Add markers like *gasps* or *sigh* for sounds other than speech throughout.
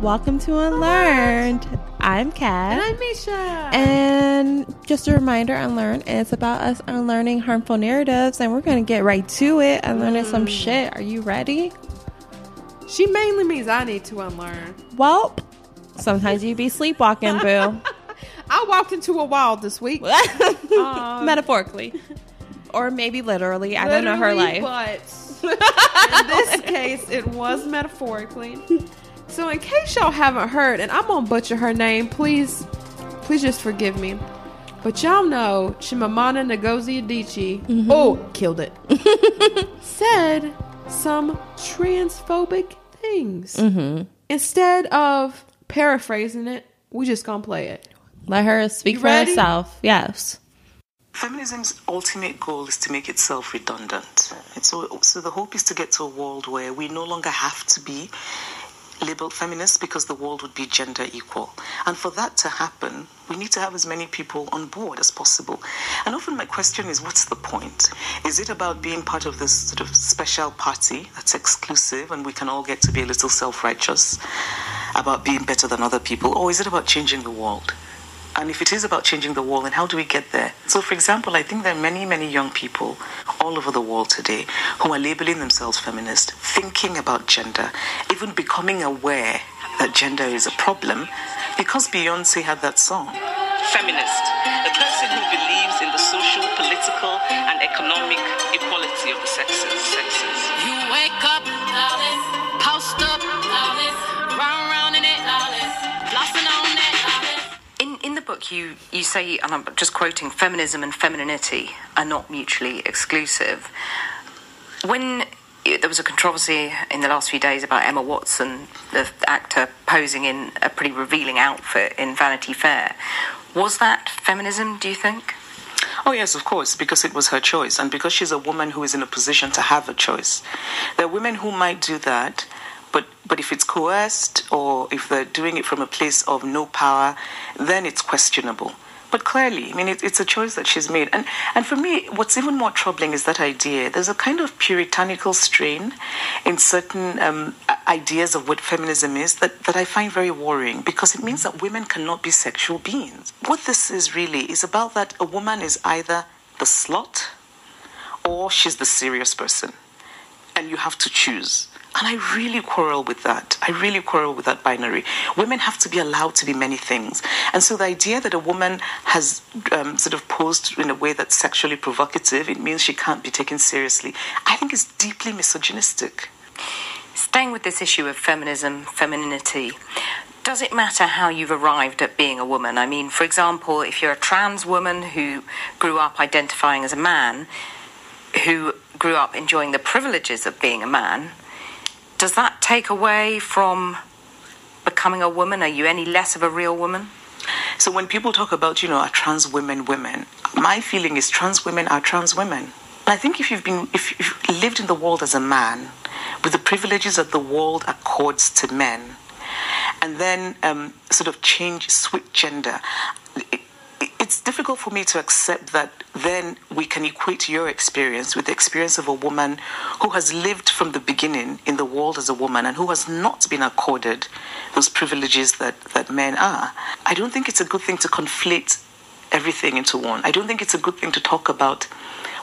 welcome to Unlearned. I'm Kat. And I'm Mesha. And just a reminder, Unlearn is about us unlearning harmful narratives, and we're going to get right to it, unlearning mm. some shit. Are you ready? She mainly means I need to unlearn. Well, sometimes you be sleepwalking, boo. *laughs* I walked into a wall this week. *laughs* um, Metaphorically. Or maybe literally. I don't know her life. But *laughs* in this case, it was metaphorically. So, in case y'all haven't heard, and I'm gonna butcher her name, please, please just forgive me. But y'all know Chimamanda Ngozi Adichie. Mm-hmm. Oh, killed it. *laughs* said some transphobic things. Mm-hmm. Instead of paraphrasing it, we just gonna play it. Let her speak you for ready? herself. Yes. Feminism's ultimate goal is to make itself redundant. And so, so the hope is to get to a world where we no longer have to be labeled feminist because the world would be gender equal. And for that to happen, we need to have as many people on board as possible. And often my question is what's the point? Is it about being part of this sort of special party that's exclusive and we can all get to be a little self righteous about being better than other people? Or is it about changing the world? And if it is about changing the world, then how do we get there? So, for example, I think there are many, many young people all over the world today who are labeling themselves feminist, thinking about gender, even becoming aware that gender is a problem because Beyonce had that song. Feminist, a person who believes in the social, political, and economic equality of the sexes. sexes. You wake up, post up, book, you, you say, and I'm just quoting, feminism and femininity are not mutually exclusive. When there was a controversy in the last few days about Emma Watson, the actor, posing in a pretty revealing outfit in Vanity Fair. Was that feminism, do you think? Oh, yes, of course, because it was her choice, and because she's a woman who is in a position to have a choice. There are women who might do that but but if it's coerced or if they're doing it from a place of no power, then it's questionable. But clearly, I mean, it, it's a choice that she's made. And, and for me, what's even more troubling is that idea. There's a kind of puritanical strain in certain um, ideas of what feminism is that, that I find very worrying because it means that women cannot be sexual beings. What this is really is about that a woman is either the slut or she's the serious person. And you have to choose. And I really quarrel with that. I really quarrel with that binary. Women have to be allowed to be many things. And so the idea that a woman has um, sort of posed in a way that's sexually provocative, it means she can't be taken seriously, I think is deeply misogynistic. Staying with this issue of feminism, femininity, does it matter how you've arrived at being a woman? I mean, for example, if you're a trans woman who grew up identifying as a man, who grew up enjoying the privileges of being a man, does that take away from becoming a woman? Are you any less of a real woman? So when people talk about, you know, are trans women women, my feeling is trans women are trans women. I think if you've been if you've lived in the world as a man, with the privileges that the world accords to men, and then um, sort of change switch gender, it's difficult for me to accept that then we can equate your experience with the experience of a woman who has lived from the beginning in the world as a woman and who has not been accorded those privileges that, that men are. I don't think it's a good thing to conflate everything into one. I don't think it's a good thing to talk about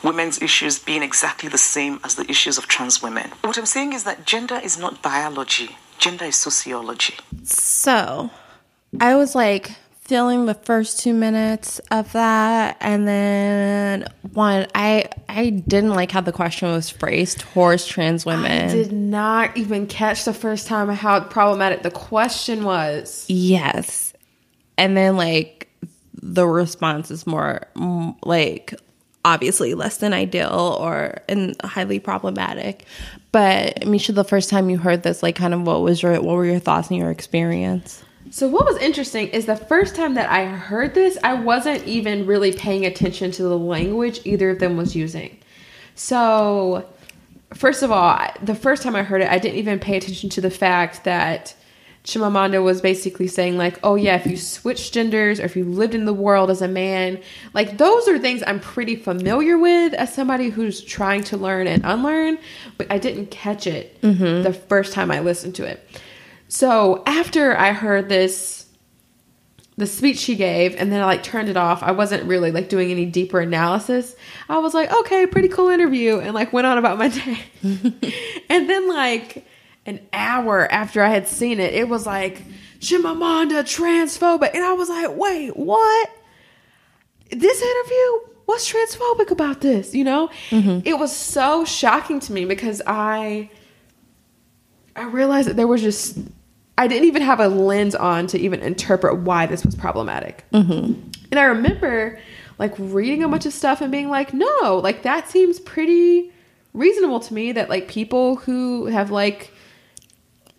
women's issues being exactly the same as the issues of trans women. What I'm saying is that gender is not biology, gender is sociology. So, I was like, feeling the first two minutes of that and then one i i didn't like how the question was phrased towards trans women. i did not even catch the first time how problematic the question was. Yes. And then like the response is more like obviously less than ideal or and highly problematic. But Mesha the first time you heard this like kind of what was your what were your thoughts and your experience so what was interesting is the first time that I heard this, I wasn't even really paying attention to the language either of them was using. So first of all, the first time I heard it, I didn't even pay attention to the fact that Chimamanda was basically saying like, "Oh yeah, if you switch genders or if you lived in the world as a man, like those are things I'm pretty familiar with as somebody who's trying to learn and unlearn, but I didn't catch it mm-hmm. the first time I listened to it." So after I heard this, the speech she gave, and then I like turned it off. I wasn't really like doing any deeper analysis. I was like, okay, pretty cool interview, and like went on about my *laughs* day. and then like an hour after I had seen it, it was like Chimamanda transphobic, and I was like, wait, what? This interview? What's transphobic about this? You know, mm-hmm. it was so shocking to me because I I realized that there was just I didn't even have a lens on to even interpret why this was problematic. Mm-hmm. And I remember like reading a bunch of stuff and being like, no, like that seems pretty reasonable to me that like people who have like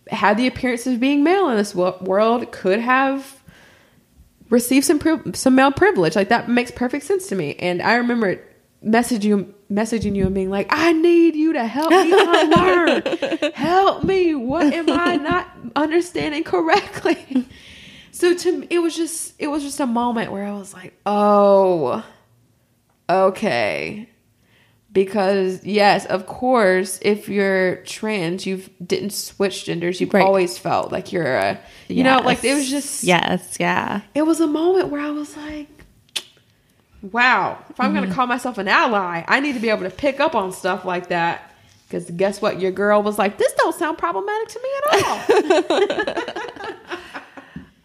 had the appearance of being male in this wo- world could have received some pri- some male privilege. Like that makes perfect sense to me. And I remember messaging you, messaging you and being like, "I need you to help me unlearn. *laughs* help me. What am I not understanding correctly?" So to me, it was just it was just a moment where I was like, "Oh, okay." Because yes, of course, if you're trans, you've didn't switch genders. You've Right. always felt like you're a, you know, like it was just yes, yeah. it was a moment where I was like, wow, if I'm Mm-hmm. going to call myself an ally, I need to be able to pick up on stuff like that. Because guess what? Your girl was like, this don't sound problematic to me at all. *laughs*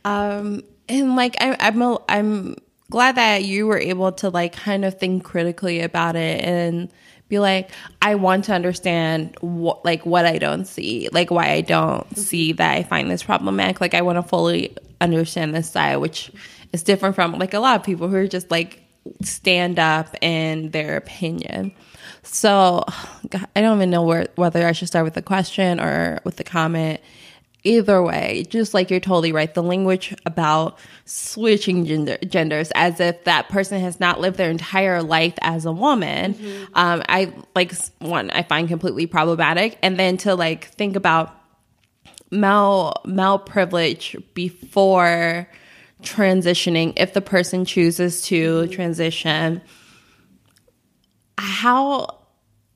Um, and like I, I'm a, I'm glad that you were able to like kind of think critically about it and be like, I want to understand what like what I don't see, like why I don't see that I find this problematic. Like I want to fully understand this side, which is different from like a lot of people who are just like stand up in their opinion. So God, I don't even know where, whether I should start with the question or with the comment. Either way, just like you're totally right, the language about switching gender, genders as if that person has not lived their entire life as a woman, um, I like one I find completely problematic, and then to like think about male male privilege before transitioning if the person chooses to transition how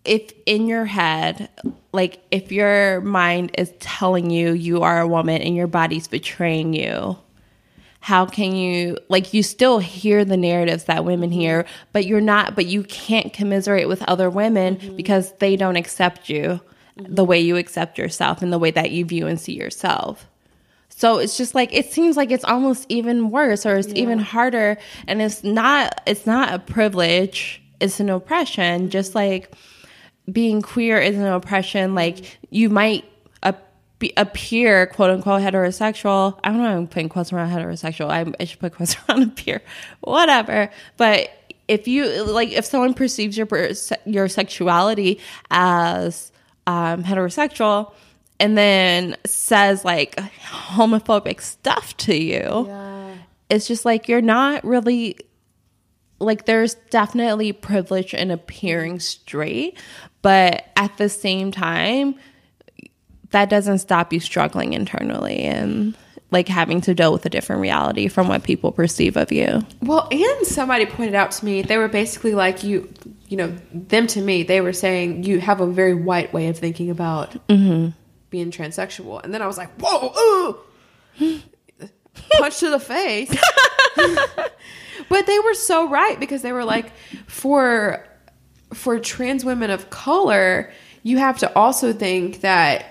if in your head like if your mind is telling you you are a woman and your body's betraying you how can you like you still hear the narratives that women hear but you're not but you can't commiserate with other women mm-hmm. because they don't accept you mm-hmm. the way you accept yourself and the way that you view and see yourself so it's just like it seems like it's almost even worse or it's even harder and it's not it's not a privilege, it's an oppression just like being queer is an oppression like you might be, appear quote unquote heterosexual. I don't know I'm putting quotes around heterosexual. I, I should put quotes *laughs* around appear. Whatever. But if you like if someone perceives your your sexuality as um, heterosexual and then says like homophobic stuff to you. It's just like you're not really like there's definitely privilege in appearing straight but at the same time that doesn't stop you struggling internally and like having to deal with a different reality from what people perceive of you. Well, and somebody pointed out to me, they were basically like, you, you know, them to me, they were saying you have a very white way of thinking about Mm-hmm. Being transsexual. And then I was like, whoa, ooh. *laughs* punch to the face. *laughs* but they were so right because they were like, for for trans women of color, you have to also think that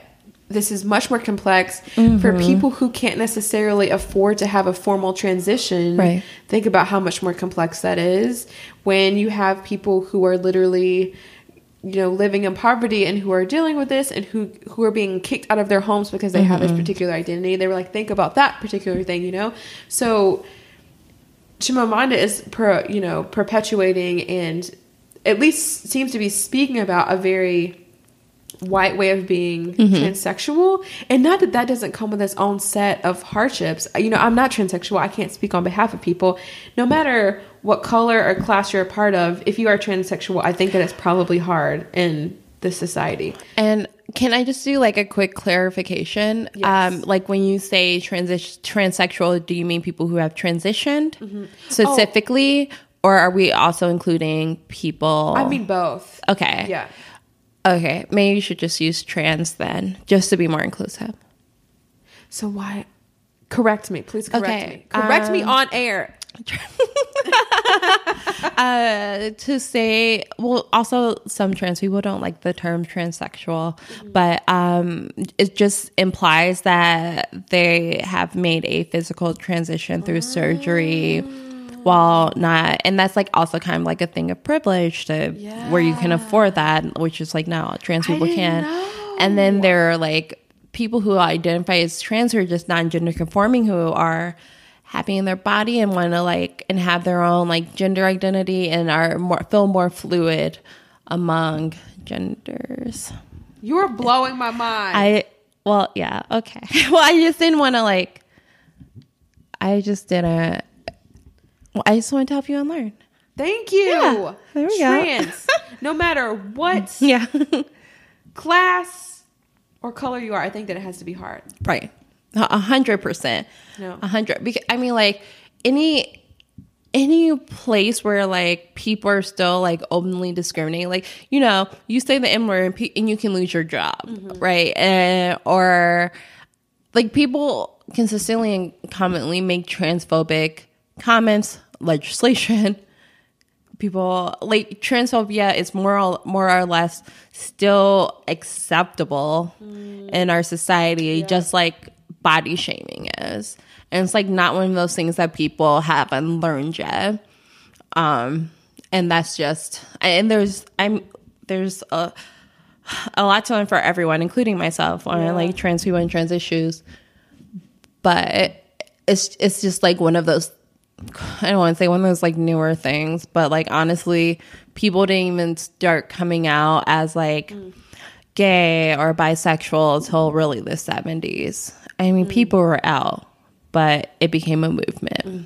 this is much more complex for mm-hmm. people who can't necessarily afford to have a formal transition. Right. Think about how much more complex that is when you have people who are literally you know living in poverty and who are dealing with this and who who are being kicked out of their homes because they have this mm-hmm. particular identity. They were like think about that particular thing you know? So Chimamanda is per, you know perpetuating and at least seems to be speaking about a very white way of being mm-hmm. transsexual. And not that that doesn't come with its own set of hardships. You know i'm not transsexual. I can't speak on behalf of people. No matter what color or class you're a part of if you are transsexual i think that it's probably hard in this society And can I just do like a quick clarification? Yes. Um, like when you say transition transsexual, do you mean people who have transitioned Mm-hmm. specifically, or are we also including people? i mean both okay, yeah okay. Maybe you should just use trans then, just to be more inclusive. So why? Correct me, please. Correct Okay, me. Correct me um, on air. Uh, to say well also some trans people don't like the term transsexual but um it just implies that they have made a physical transition through surgery while not and that's like also kind of like a thing of privilege to where you can afford that which is like no trans people can. Know. and then there are like people who identify as trans who are just non-gender conforming who are happy in their body and want to like and have their own like gender identity and are more feel more fluid among genders. You're blowing my mind. I well, yeah, okay. *laughs* well, I just didn't want to like. I just didn't. Well, I just wanted to help you unlearn. Thank you. Yeah, there we go. *laughs* No matter what Yeah, *laughs* class or color you are, I think that it has to be hard. right. A hundred percent. No. A hundred. Because I mean, like any any place where like people are still like openly discriminating, like you know, you say the N word and, pe- and you can lose your job, mm-hmm. right? And, or like people consistently and commonly make transphobic comments, legislation. *laughs* People like transphobia is more or, more or less still acceptable mm. in our society, just like body shaming is. And it's like not one of those things that people haven't learned yet. Um, and that's just and there's I'm there's a a lot to learn for everyone, including myself, on like trans people and trans issues. But it's it's just like one of those I don't want to say one of those like newer things, but like honestly, people didn't even start coming out as like gay or bisexual until really the seventies. I mean, mm. people were out, but it became a movement. Mm.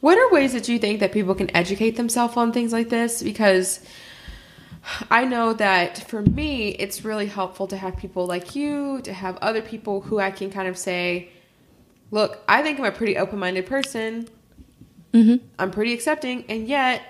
What are ways that you think that people can educate themselves on things like this? Because I know that for me, it's really helpful to have people like you, to have other people who I can kind of say, look, I think I'm a pretty open minded person. Mm-hmm. I'm pretty accepting, and yet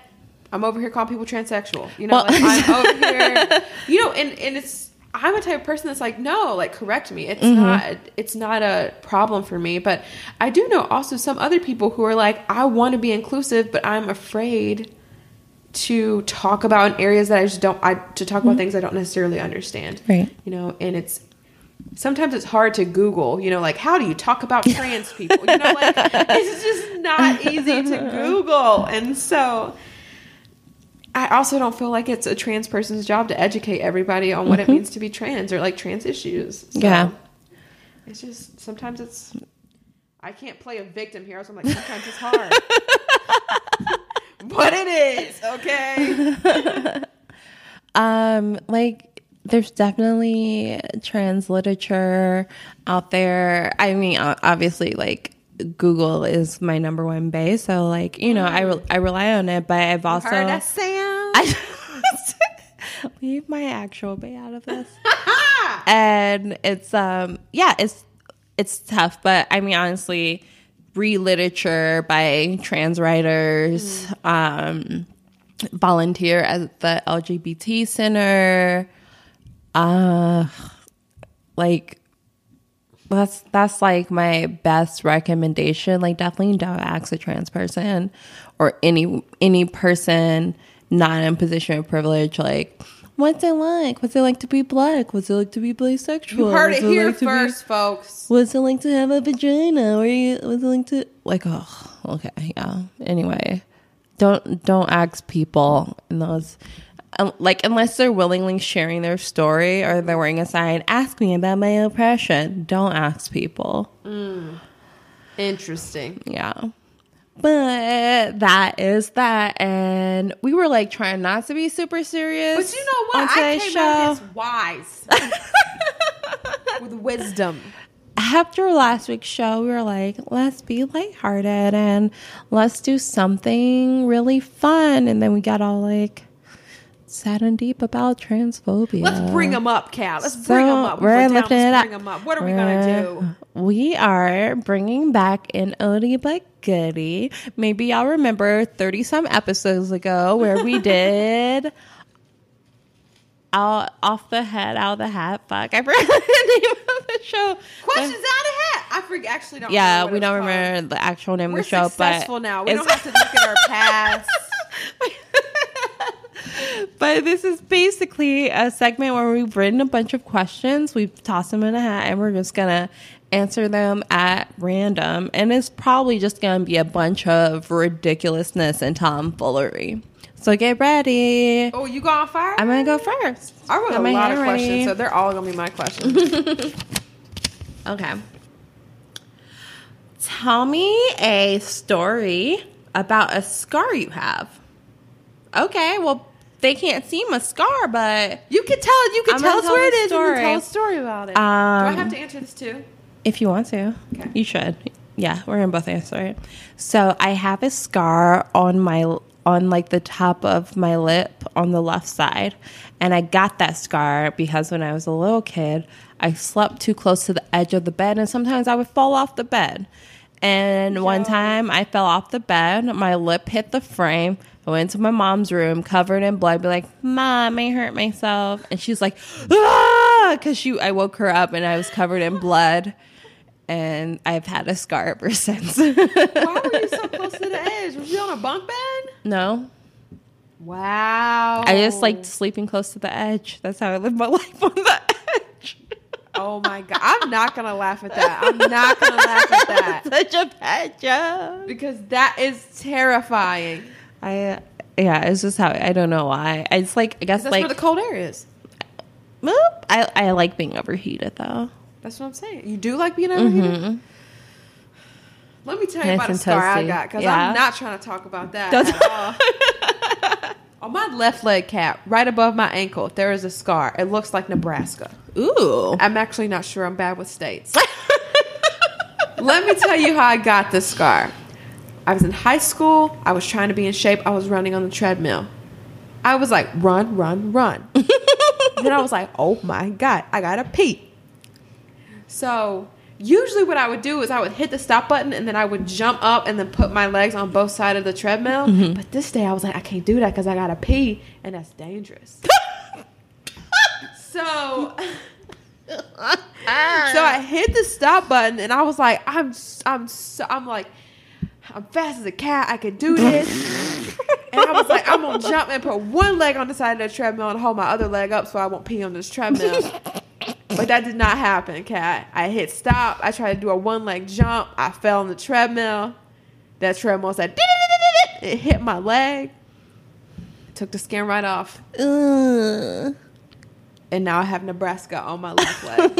I'm over here calling people transsexual. You know, Well- like I'm *laughs* over here, you know, and, and it's, I'm a type of person that's like, no, like correct me. It's mm-hmm. not, it's not a problem for me. But I do know also some other people who are like, I want to be inclusive, but I'm afraid to talk about in areas that I just don't, I, to talk about mm-hmm. things I don't necessarily understand. Right. You know, and it's, sometimes it's hard to Google, you know, like how do you talk about trans people? You know, like *laughs* it's just not easy to *laughs* Google. And so I also don't feel like it's a trans person's job to educate everybody on what it means to be trans or like trans issues. So Yeah. It's just sometimes it's I can't play a victim here, so I'm like sometimes it's hard. *laughs* but it is, okay? *laughs* Um, like there's definitely trans literature out there. I mean, obviously, like Google is my number one base, so like you know, I re- I rely on it. But I've also Heard that Sam? I *laughs* *laughs* leave my actual bay out of this. *laughs* and it's um yeah, it's it's tough, but I mean honestly, read literature by trans writers, um volunteer at the LGBT center. Uh like that's that's like my best recommendation. Like definitely don't ask a trans person or any any person not in a position of privilege like what's it like? What's it like to be black? What's it like to be bisexual? You heard What's it here like to be- first, folks. What's it like to have a vagina? Or you, what's it like to like? Oh, okay, yeah. Anyway, don't don't ask people in those. um, Like unless they're willingly sharing their story or they're wearing a sign, ask me about my oppression. Don't ask people. Interesting. Yeah. But that is that, and we were like trying not to be super serious. But you know what? I came show. out as wise. *laughs* With wisdom. after last week's show, we were like, let's be lighthearted and let's do something really fun. And then we got all like sad and deep about transphobia. Let's bring them up, Cal. Let's So bring them up. We we're were down, lifting it let's up. bring 'em up. What are we going to do? We're- bringing back an oldie but goodie. Maybe y'all remember 30 some episodes ago where we *laughs* did out off the head, out of the hat. Fuck, I forgot *laughs* the name of the show. Questions out of hat. I forget. Actually, don't. Yeah, we don't called. remember the actual name We're of the show, successful but now. We don't have to look at our *laughs* past. *laughs* But this is basically a segment where we've written a bunch of questions, we've tossed them in a hat, and we're just gonna answer them at random. And it's probably just gonna be a bunch of ridiculousness and tomfoolery. So get ready. oh, you go on fire? I'm gonna go first. I wrote a lot of ready. questions, so they're all gonna be my questions. *laughs* Okay. Tell me a story about a scar you have. Okay, well, they can't see my scar, but you can tell. You can I'm tell us tell where it is. the is, and then tell a story about it. Do I Um, have to answer this too? if you want to, Okay. you should. Yeah, we're gonna both answer it. So I have a scar on my on like the top of my lip on the left side, and I got that scar because when I was a little kid, I slept too close to the edge of the bed, and sometimes I would fall off the bed. And one time I fell off the bed, my lip hit the frame. I went to my mom's room covered in blood, be like, Mom, I hurt myself. And she's like, ah, because she I woke her up and I was covered in blood. And I've had a scar ever *laughs* since. Why were you so close to the edge? Was you on a bunk bed? no. Wow. I just liked sleeping close to the edge. That's how I live my *laughs* life on the edge. Oh my god! I'm not gonna laugh at that. I'm not gonna laugh at *laughs* that Such a bad joke. because that is terrifying. I yeah, it's just how I don't know why. It's like I guess That's like where the cold air is. I I like being overheated though. That's what I'm saying. You do like being overheated. Mm-hmm. Let me tell you Nice about a and scar I toasty. got because Yeah. I'm not trying to talk about that Don't- at all. *laughs* On my left leg cap, right above my ankle, there is a scar. It looks like Nebraska. Ooh. I'm actually not sure. I'm bad with states. *laughs* Let me tell you how I got this scar. I was in high school. I was trying to be in shape. I was running on the treadmill. I was like, run, run, run. *laughs* then I was like, oh my God, I gotta pee. So usually what I would do is I would hit the stop button and then I would jump up and then put my legs on both sides of the treadmill. Mm-hmm. But this day I was like, I can't do that because I gotta pee and that's dangerous. *laughs* so ah. so I hit the stop button and I was like, I'm I'm so, I'm like I'm fast as a cat. I can do this. *laughs* and I was like, I'm gonna jump and put one leg on the side of the treadmill and hold my other leg up so I won't pee on this treadmill. *laughs* but that did not happen, cat. I hit stop. I tried to do a one leg jump. I fell on the treadmill. That treadmill said, it hit my leg. Took the skin right off. Ugh. And now I have Nebraska on my left leg.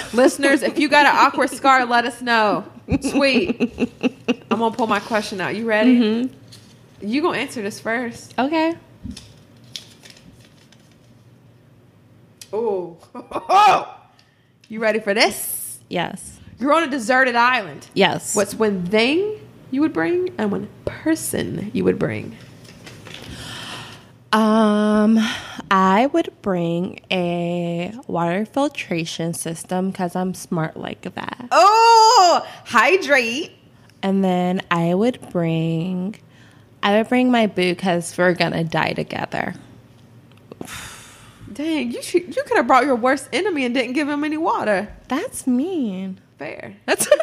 *laughs* Listeners, if you got an awkward scar, let us know. Sweet. I'm gonna pull my question out. You ready? Mm-hmm. You gonna answer this first? Okay. *laughs* Oh. you ready for this? Yes. You're on a deserted island. Yes. What's one thing you would bring and one person you would bring? Um, I would bring a water filtration system because I'm smart like that. Oh, hydrate. And then I would bring, I would bring my boo because we're gonna die together. Dang, you should, you could have brought your worst enemy and didn't give him any water. That's mean. Fair. That's *laughs*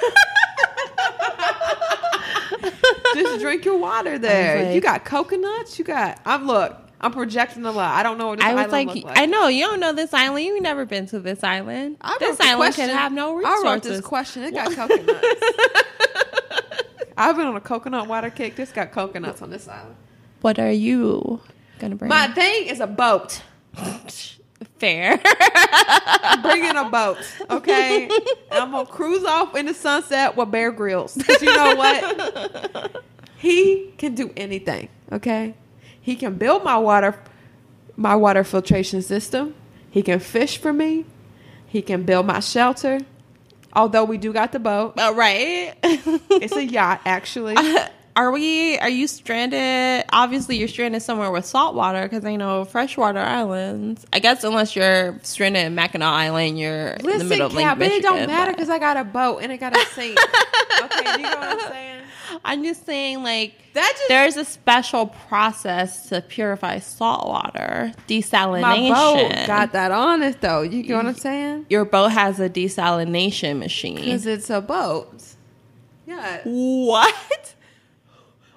Just drink your water there. like- you got coconuts. You got. I'm look. I'm projecting a lot. I don't know what this I was like, like. I know you don't know this island. You've never been to this island. I this island question- can have no I resources. wrote this question. It got coconuts. *laughs* I've been on a coconut water kick. This got coconuts on this island. What are you gonna bring? My thing is a boat. *laughs* fair. Bringing a boat, okay? I'm gonna cruise off in the sunset with Bear Grylls. 'Cause you know what? He can do anything, okay? He can build my water, my water filtration system. He can fish for me. He can build my shelter. Although we do got the boat, All right. it's a yacht actually. *laughs* Are we? Are you stranded? Obviously, you're stranded somewhere with salt water because I know freshwater islands. I guess unless you're stranded in Mackinac Island, you're in the middle of Lake but it don't matter because I got a boat and it got a *laughs* sink. okay, you know what I'm saying? I'm just saying, like That just- there's a special process to purify salt water, desalination. My boat got that on it though. You know what I'm saying? Your boat has a desalination machine. Because it's a boat. Yeah. What?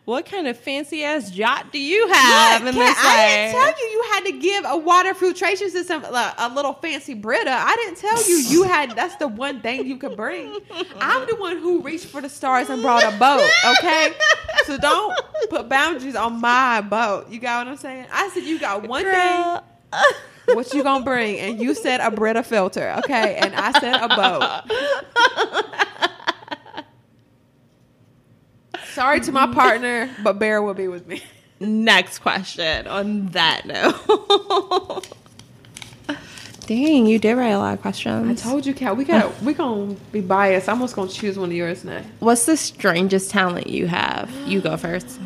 What kind of fancy ass yacht do you have Look, in Kat, this? I didn't tell you you had to give a water filtration system like, a little fancy Brita. I didn't tell you you *laughs* had. That's the one thing you could bring. I'm the one who reached for the stars and brought a boat. Okay, so don't put boundaries on my boat. You got what I'm saying? I said you got one Girl. thing. What you gonna bring? And you said a Brita filter. Okay, and I said a boat. *laughs* Sorry to my partner, but Bear will be with me. Next question on that note. *laughs* Dang, you did write a lot of questions. I told you, Kat, we got we gonna be biased. I'm just gonna choose one of yours now. What's the strangest talent you have? You go first.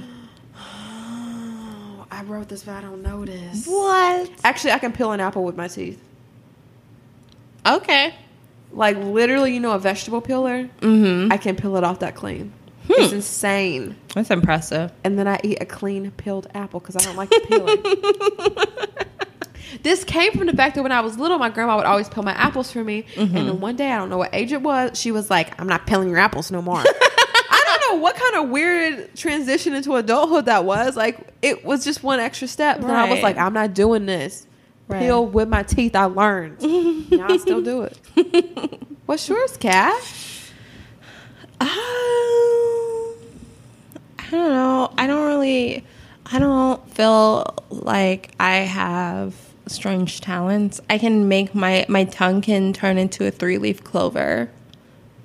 Oh, I wrote this, but I don't know this. What? Actually, I can peel an apple with my teeth. Okay. Like literally, you know, a vegetable peeler. Mm-hmm. I can peel it off that clean. It's insane. That's impressive. And then I eat a clean peeled apple because I don't like the peeling. *laughs* this came from the fact that when I was little, my grandma would always peel my apples for me. And then one day, I don't know what age it was, she was like, "I'm not peeling your apples no more." *laughs* I don't know what kind of weird transition into adulthood that was. Like it was just one extra step. And I was like, "I'm not doing this." Right. Peel with my teeth. I learned. now I still do it. *laughs* What's yours, Kat? Um, I don't know. I don't really. I don't feel like I have strange talents. I can make my my tongue can turn into a three leaf clover.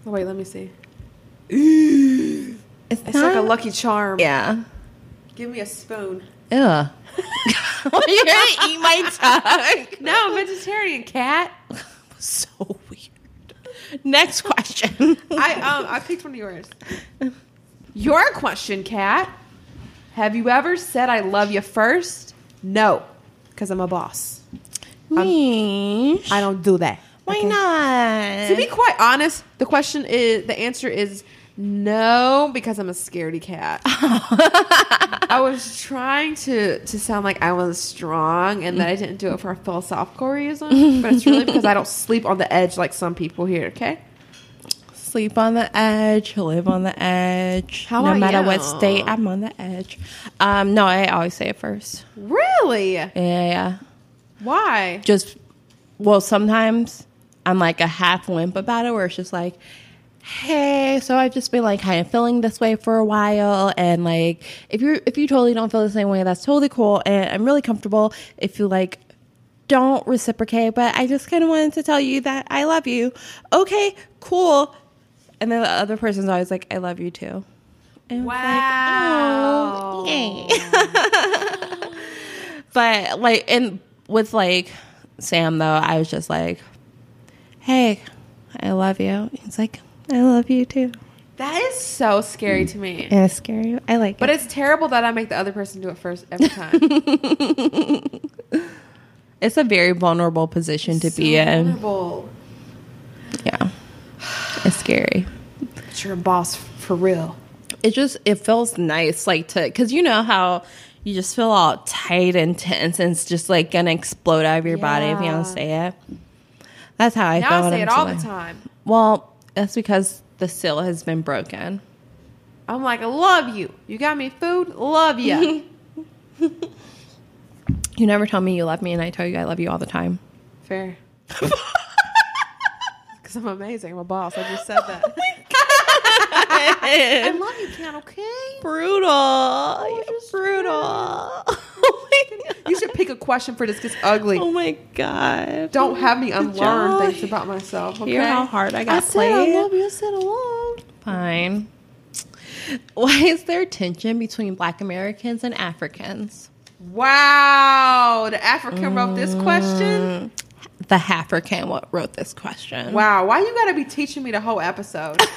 Oh, wait, let me see. *gasps* It's, It's like a lucky charm. Yeah. Give me a spoon. Ew. *laughs* *laughs* You're gonna eat my tongue. *laughs* No, I'm vegetarian, cat. So weird. Next question. I um I picked one of yours. Your question, cat. Have you ever said I love you first? No, because I'm a boss. Mish. I don't do that. Why okay? not? To be quite honest, the question is the answer is no because I'm a scaredy cat. *laughs* I was trying to to sound like I was strong and that I didn't do it for a philosophical reason, but it's really because I don't sleep on the edge like some people here. Okay. Sleep on the edge, live on the edge. How no matter you? what state, I'm on the edge. Um, no, I always say it first. Really? Yeah, yeah, yeah. Why? Just well, sometimes I'm like a half wimp about it, where it's just like, hey, so I've just been like kind of feeling this way for a while, and like if you if you totally don't feel the same way, that's totally cool, and I'm really comfortable. If you like don't reciprocate, but I just kind of wanted to tell you that I love you. Okay, cool. And then the other person's always like, I love you too. And Wow. like, oh, yay. *laughs* but like, and with like Sam though, I was just like, hey, I love you. He's like, I love you too. That is so scary to me. It's scary. I like But it. it's terrible that I make the other person do it first every time. *laughs* It's a very vulnerable position to be in. Vulnerable. Yeah. It's scary. But you're a boss for real. it just it feels nice like to because you know how you just feel all tight and tense and it's just like gonna explode out of your body if you don't say it that's how i Now feel I say it all the time. well that's because the seal has been broken I'm like, I love you. You got me food? Love you. *laughs* *laughs* you never tell me you love me and i tell you i love you all the time Fair. *laughs* Because I'm amazing. I'm a boss. I just said that. *laughs* Oh *laughs* I love you, Cat, okay? brutal oh, brutal *laughs* oh my You should pick a question for this because it's ugly. oh my god Don't have me unlearn things about myself. Okay? Hear how hard I got I said played? I love you. I said I. Fine. Why is there tension between black Americans and Africans? Wow, the African wrote this question. Mm. The African what wrote this question. Wow, why you gotta be teaching me the whole episode? *laughs*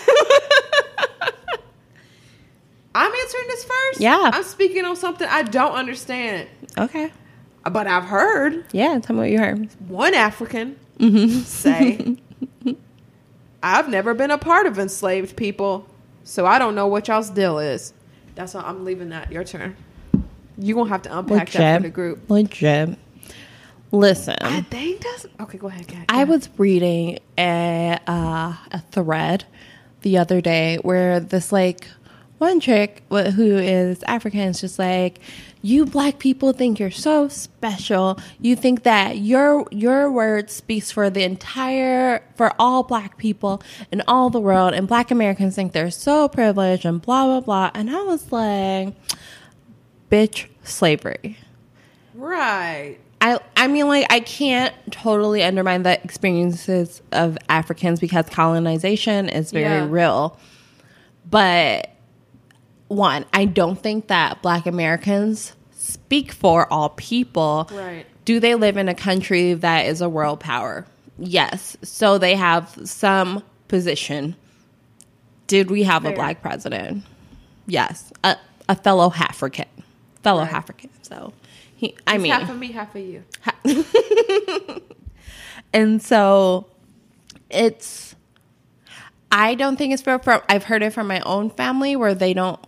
I'm answering this first. Yeah. I'm speaking on something I don't understand, Okay. but I've heard Yeah, tell me what you heard. one African Mm-hmm. say, *laughs* "I've never been a part of enslaved people." So I don't know what y'all's deal is. That's all I'm leaving that. Your turn. You gonna have to unpack that for the group. Legit. Listen, I think that's okay. Go ahead, Kat. I was reading a uh, a thread the other day where this like one chick who is African is just like, you black people think you're so special. You think that your your word speaks for the entire for all black people in all the world, and black Americans think they're so privileged and blah blah blah. And I was like, bitch, slavery. right. I I mean like I can't totally undermine the experiences of Africans because colonization is very Yeah. real. But one, I don't think that black Americans speak for all people. Right. Do they live in a country that is a world power? Yes. So they have some position. Did we have a black president? Yes. A, a fellow African. Fellow Right. African. So he I mean half of me, half of you. *laughs* and so it's I don't think it's fair for I've heard it from my own family where they don't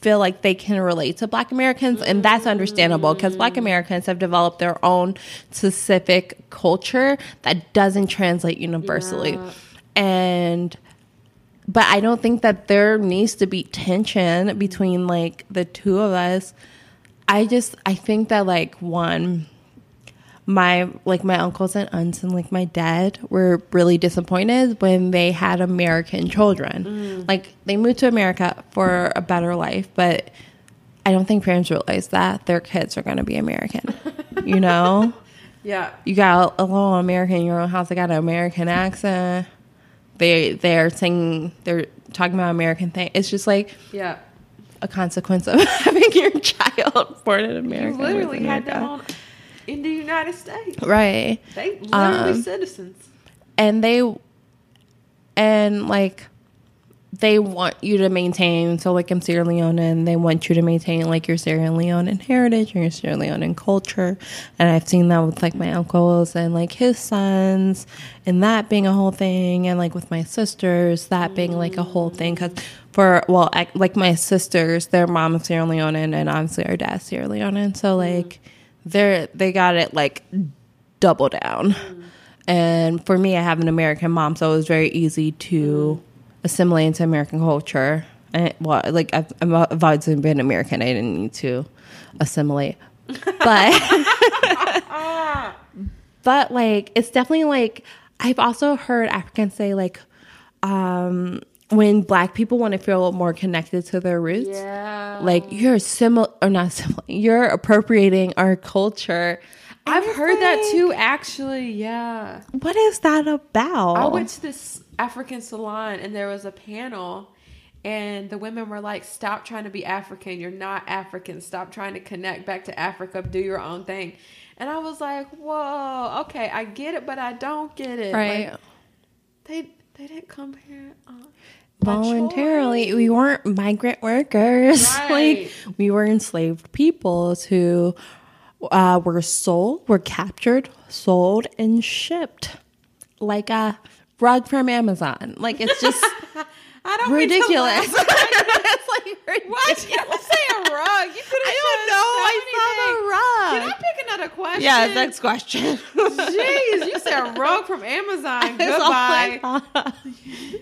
feel like they can relate to black Americans and that's understandable because black mm. Americans have developed their own specific culture that doesn't translate universally. And but I don't think that there needs to be tension between like the two of us. I just I think that like one my like my uncles and aunts and like my dad were really disappointed when they had American children. Mm. Like they moved to America for a better life, but I don't think parents realize that their kids are going to be American. you *laughs* know, Yeah. you got a little American in your own house. They got an American accent. They they're singing. They're talking about American thing. It's just like Yeah. A consequence of *laughs* having your child *laughs* born in America. with literally had them on in the United States. right. They literally Um, citizens. and they and like they want you to maintain so like I'm Sierra Leonean they want you to maintain like your Sierra Leonean heritage and your Sierra Leonean culture and I've seen that with like my uncles and like his sons and that being a whole thing and like with my sisters that being like a whole thing because for well I, like my sisters their mom is Sierra Leonean and obviously our dad's Sierra Leonean. So mm. like they're they got it like double down. Mm. And for me, I have an American mom, so it was very easy to mm. assimilate into American culture. And well, like I've, I've always been American, I didn't need to assimilate, but *laughs* but like it's definitely like I've also heard Africans say like um when black people want to feel more connected to their roots Yeah. like you're similar or not similar you're appropriating our culture And I've heard that too, actually. Yeah. what is that about I went to this African salon and there was a panel and the women were like, Stop trying to be African. You're not African. Stop trying to connect back to Africa. Do your own thing. And I was like, Whoa, okay, I get it, but I don't get it. right Like, they they didn't come here uh, voluntarily. We weren't migrant workers. *laughs* Right. like we were enslaved peoples who uh, were sold were captured sold and shipped like a rug from amazon. Like it's just *laughs* I don't mean to ridiculous. laugh. *laughs* it's like *laughs* What? You don't say a rug. You could have I don't know. I saw the rug. Can I pick another question? yeah next question Jeez, you said *laughs* a rug from Amazon. That's Goodbye.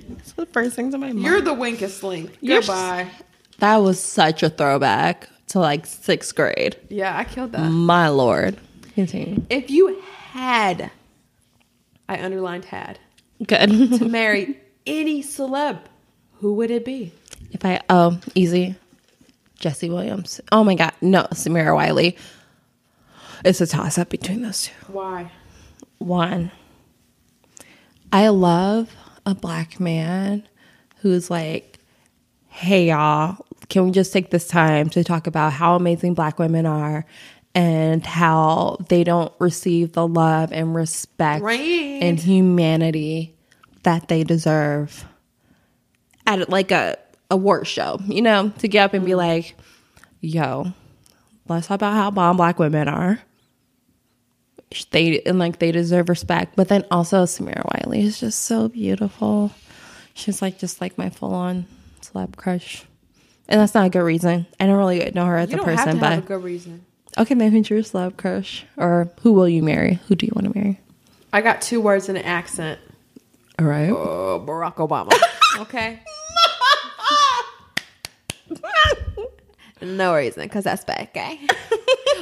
That's the first thing to my mind. You're the winkest link. You're Goodbye. that was such a throwback to like sixth grade. Yeah, I killed that. My lord. Continue. If you had, I underlined had, Good. to marry any celeb, who would it be? If I oh easy, Jesse Williams. Oh my god, no, Samira Wiley. It's a toss up between those two. Why? One, I love a black man who's like, hey, y'all, can we just take this time to talk about how amazing black women are and how they don't receive the love and respect Right. and humanity that they deserve at like a award show, you know, to get up and be mm-hmm. like, yo, let's talk about how bomb black women are they and like they deserve respect. But then also Samira Wiley is just so beautiful. She's like just like my full on celeb crush, and that's not a good reason. I don't really know her as You a person, but have a good reason. okay, then who's your celeb crush, or who will you marry? Who do you want to marry? I got two words in an accent. All right. Oh, Barack Obama. *laughs* okay. No reason, because that's bad, okay?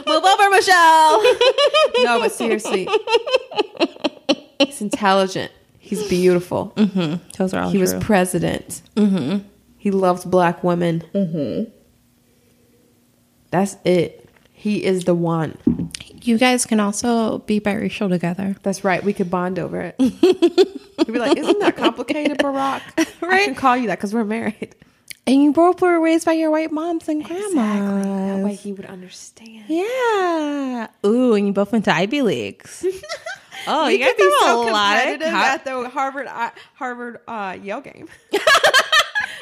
Move over, Michelle. no, but seriously, he's intelligent. He's beautiful. Those are all He was president. Mm-hmm. He loves black women. Mm-hmm. That's it. He is the one. you guys can also be biracial together. That's right. We could bond over it. *laughs* He'd be like, "Isn't that complicated, *laughs* Barack?" I Right. can call you that because we're married. And you both were raised by your white moms and grandmas. Exactly. That way he would understand. Yeah. Ooh, and you both went to Ivy Leagues. *laughs* oh, you guys could be so a lot of competitive co- at the Harvard uh, Harvard uh, Yale game. *laughs*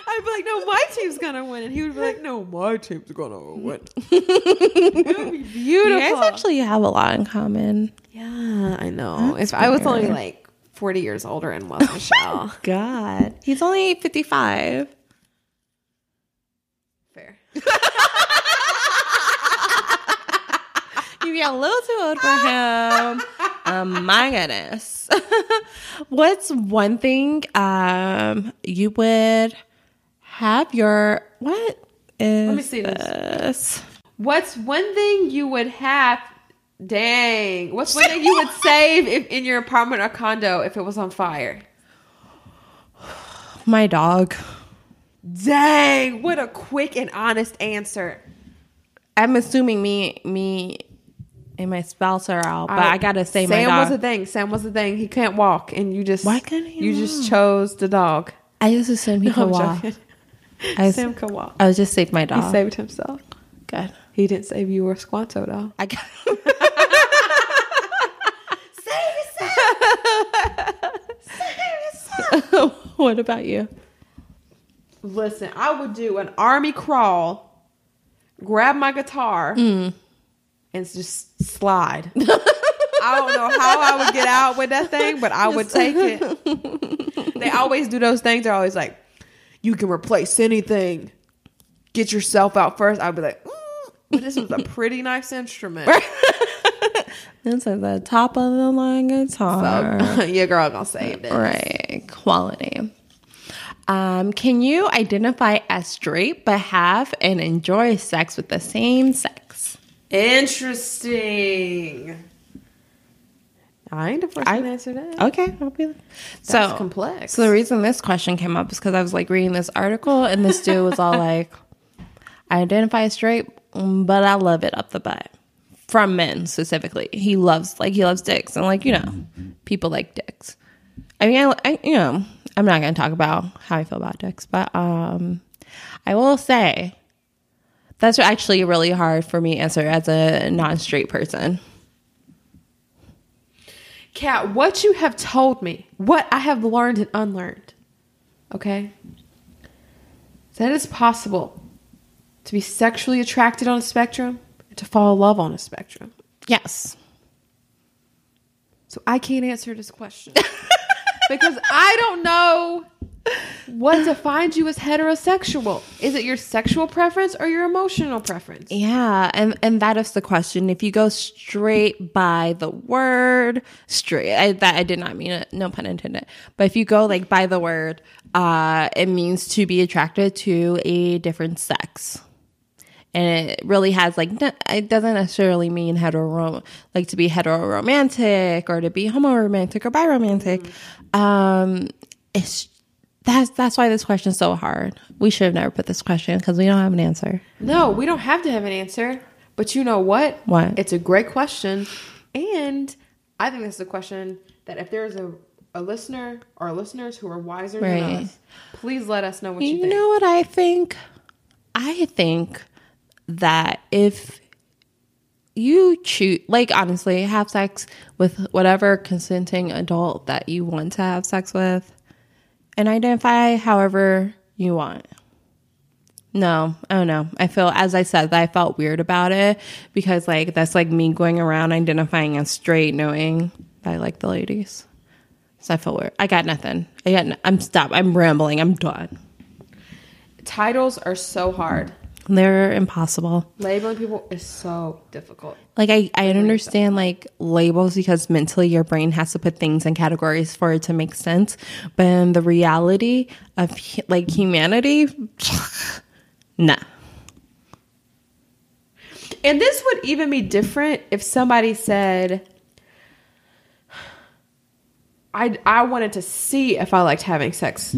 I'd be like, "No, my team's gonna win," and he would be like, "No, my team's gonna win." *laughs* it would be beautiful. You guys actually have a lot in common. yeah, I know. That's if I was only like forty years older and was Michelle, God. He's only 55. You get a little too old for him. um, my goodness. *laughs* What's one thing um you would have your what is Let me see this. this? What's one thing you would have? Dang. What's one thing you would save if in your apartment or condo if it was on fire? *sighs* My dog. Dang. What a quick and honest answer. I'm assuming me me and my spouse are out, but I, gotta say my dog. Sam was a thing. Sam was a thing. He can't walk, and you just Why couldn't he you just chose the dog. I just assumed he *laughs* No, could walk. I, Sam could walk. I was just saved my dog. He saved himself. Good. He didn't save you or Squanto though. I got. *laughs* *laughs* Save yourself. save yourself. what about you? Listen, I would do an army crawl, grab my guitar, Mm. and just slide. I don't know how I would get out with that thing, but I would take it. they always do those things. They're always like, "You can replace anything. Get yourself out first. I'd be like, mm, "But this was a *laughs* pretty nice instrument." *laughs* This is the top of the line guitar. So, *laughs* your girl gonna save this. right. Quality. Um, can you identify as straight but have and enjoy sex with the same sex? Interesting. I ain't the first I- to answer that. Okay, I'll be. so complex. So the reason this question came up is because I was like reading this article, and this dude was all *laughs* like, "I identify as straight, but I love it up the butt." From men specifically, he loves like he loves dicks, and like you know, people like dicks. I mean, I, I you know, I'm not going to talk about how I feel about dicks, but um, I will say that's actually really hard for me to answer as a non-straight person. Kat, what you have told me, what I have learned and unlearned, okay? That it's possible to be sexually attracted on a spectrum and to fall in love on a spectrum. Yes. So I can't answer this question *laughs* because I don't know what defines you as heterosexual. Is it your sexual preference or your emotional preference? Yeah, and and that is the question. If you go straight by the word straight, I, that I did not mean it. No pun intended. But if you go like by the word, uh, it means to be attracted to a different sex, and it really has like no- it doesn't necessarily mean hetero like to be hetero-romantic or to be homo-romantic or bi-romantic. Um, it's that's that's why this question is so hard. We should have never put this question because we don't have an answer. No, we don't have to have an answer. But you know what? What? It's a great question. And I think this is a question that if there's a, a listener or listeners who are wiser than Right. us, please let us know what you, You think. know what I think? I think that if you choose, like, honestly, have sex with whatever consenting adult that you want to have sex with and identify however you want. No, oh, I don't know. I feel, as I said, that I felt weird about it because, like, that's like me going around identifying as straight, knowing that I like the ladies. So I feel weird. I got nothing. I got. I'm stop. I'm rambling. I'm done. Titles are so hard. They're impossible. Labeling people is so difficult. Like I, I understand like labels because mentally your brain has to put things in categories for it to make sense. But in the reality of like humanity, *sighs* nah. And this would even be different if somebody said, *sighs* I, I wanted to see if I liked having sex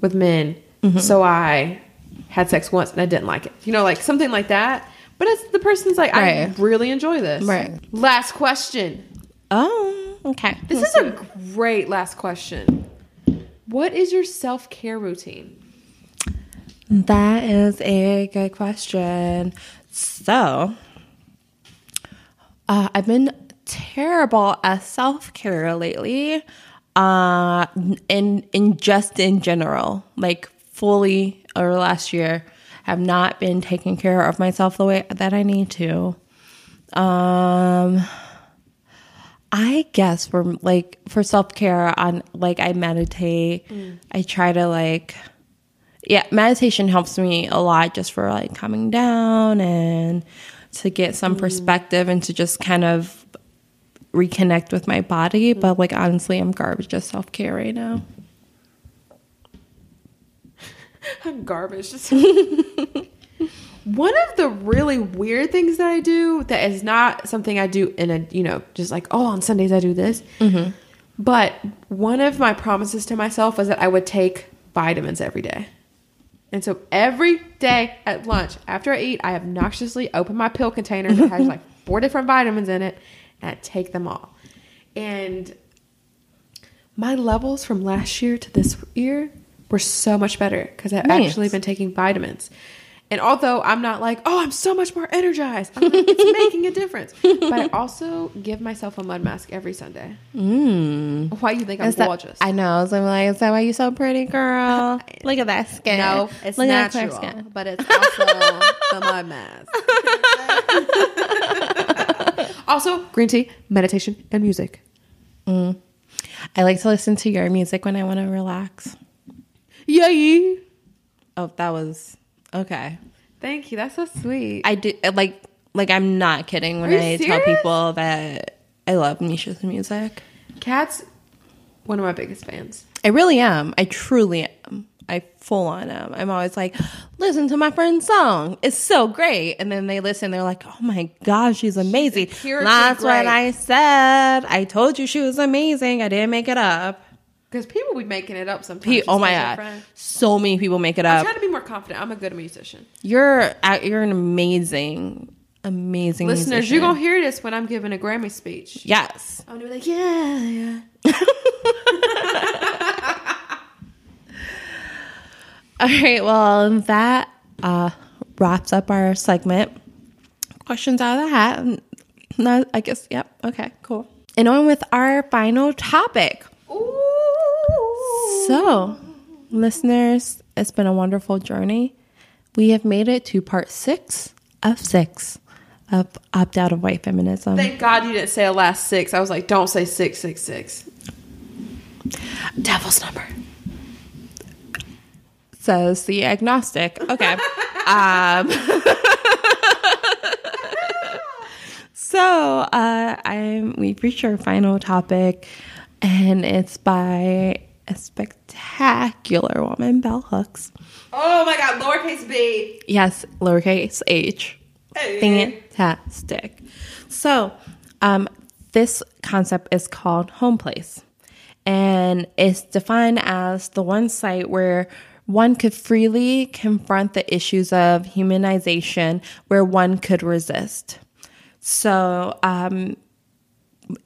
with men. Mm-hmm. So I had sex once and I didn't like it. You know, like something like that. But it's the person's like, I really enjoy this. Right. Last question. Oh, okay. This is a great last question. What is your self care routine? That is a good question. So, uh, I've been terrible at self care lately. Uh, in in just in general, like fully over last year, have not been taking care of myself the way that I need to. Um, I guess for like for self care on like I meditate. Mm. I try to like yeah, meditation helps me a lot just for like coming down and to get some mm. perspective and to just kind of reconnect with my body. Mm. But like honestly, I'm garbage at self care right now. I'm *laughs* garbage. *laughs* One of the really weird things that I do that is not something I do in a, you know, just like, oh, on Sundays I do this. Mm-hmm. But one of my promises to myself was that I would take vitamins every day. And so every day at lunch, after I eat, I obnoxiously open my pill container that has like *laughs* four different vitamins in it and I take them all. And my levels from last year to this year were so much better because I've Nice. actually been taking vitamins. And although I'm not like, oh, I'm so much more energized, like, it's *laughs* making a difference. But I also give myself a mud mask every Sunday. Mm. Why do you think I'm Is that- gorgeous? I know. So I'm like, is that why you're so pretty, girl? *laughs* Look at that skin. no, it's Look at that clear natural, skin. but it's also the mud mask. *laughs* also, green tea, meditation, and music. I like to listen to your music when I want to relax. Yay! Oh, that was okay. Thank you. That's so sweet. I do uh, like like I'm not kidding when Are I tell people that I love Mesha's music. Kat's one of my biggest fans. I really am. I truly am. I full on am. I'm always like, listen to my friend's song. It's so great. And then they listen. They're like, oh my gosh, she's amazing. empirically That's what. I said. I told you she was amazing. I didn't make it up. Because people be making it up sometimes. Pe- oh my god, so many people make it up. I'm trying to be more confident. I'm a good musician. You're you're an amazing, amazing Listeners, musician. you're going to hear this when I'm giving a Grammy speech. yes. I'm to be like, yeah, yeah. *laughs* *laughs* All right. Well, that uh, wraps up our segment. Questions out of the hat. No, I guess. Yep. Okay. Cool. And on with our final topic. So, listeners, it's been a wonderful journey. We have made it to part six of six of opt out of white feminism. Thank God you didn't say a last six. I was like, don't say 666. Devil's number. Says the agnostic. Okay. *laughs* um, *laughs* so uh, I'm we've reached our final topic, and it's by a spectacular woman, Bell Hooks. Oh my God, lowercase b. Yes, lowercase h. Fantastic. So, um, this concept is called home place, and it's defined as the one site where one could freely confront the issues of humanization where one could resist. So, um,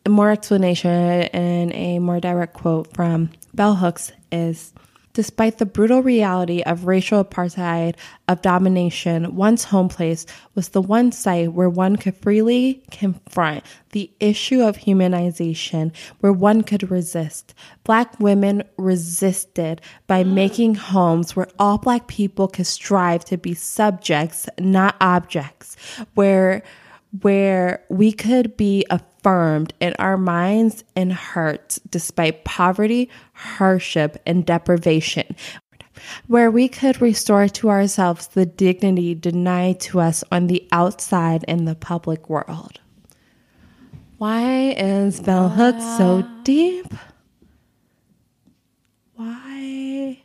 more explanation and a more direct quote from Bell Hooks is Despite the brutal reality of racial apartheid, of domination, one's home place was the one site where one could freely confront the issue of humanization, where one could resist. Black women resisted by *gasps* making homes where all Black people could strive to be subjects, not objects, where where we could be affirmed in our minds and hearts despite poverty, hardship, and deprivation. where we could restore to ourselves the dignity denied to us on the outside in the public world. Why is bell hooks so deep? Why?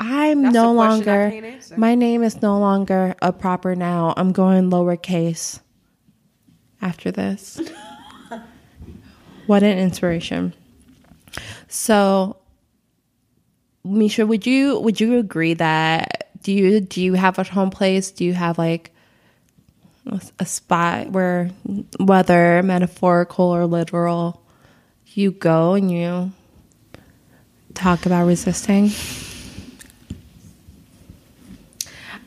I'm That's no a question I longer. My name is no longer a proper noun. I'm going lowercase after this. what an inspiration. So, Mesha, would you would you agree that do you do you have a home place? Do you have like a, spot where whether metaphorical or literal you go and you talk about resisting?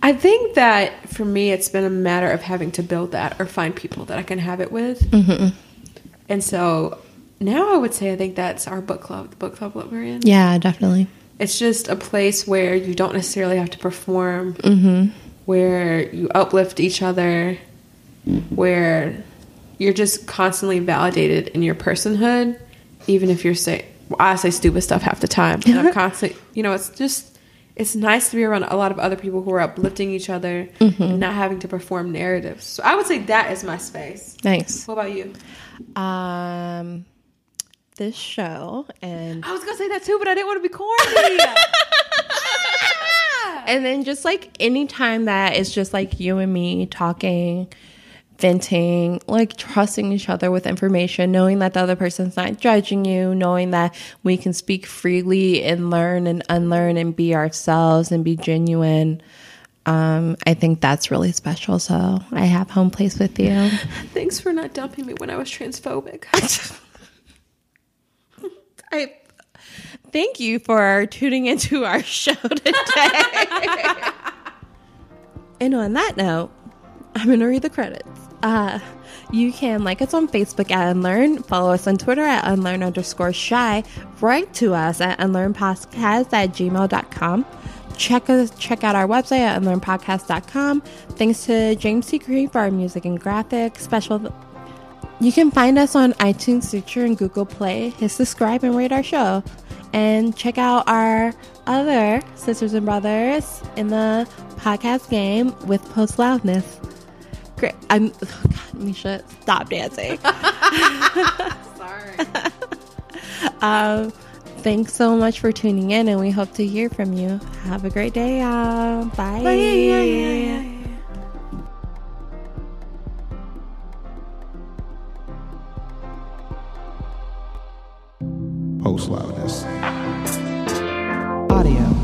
I think that for me, it's been a matter of having to build that or find people that I can have it with. Mm-hmm. And so now I would say I think that's our book club, the book club that we're in. Yeah, definitely. It's just a place where you don't necessarily have to perform, where you uplift each other, where you're just constantly validated in your personhood, even if you're say I say stupid stuff half the time. And I'm *laughs* constantly, you know, it's just it's nice to be around a lot of other people who are uplifting each other and not having to perform narratives. So I would say that is my space. Nice. What about you? Um, this show and I was gonna say that too, but I didn't want to be corny. *laughs* *laughs* and then just like anytime that it's just like you and me talking venting like trusting each other with information knowing that the other person's not judging you knowing that we can speak freely and learn and unlearn and be ourselves and be genuine um, i think that's really special so i have home place with you *laughs* Thanks for not dumping me when I was transphobic. *laughs* I thank you for tuning into our *laughs* show today. and on that note, I'm going to read the credits. Uh, you can like us on Facebook at Unlearn, follow us on Twitter at Unlearn underscore shy, write to us at unlearnpodcast at gmail.com. Check us check out our website at unlearnpodcast.com. Thanks to James C. Green for our music and graphics. Special you can find us on iTunes, Stitcher, and Google Play. Hit subscribe and rate our show. And check out our other sisters and brothers in the podcast game with Post Loudness great. I'm, oh God, Mesha, stop dancing. *laughs* Sorry. um, *laughs* thanks so much for tuning in, and we hope to hear from you. Have a great day, y'all. Bye. Bye. Post loudness. Audio.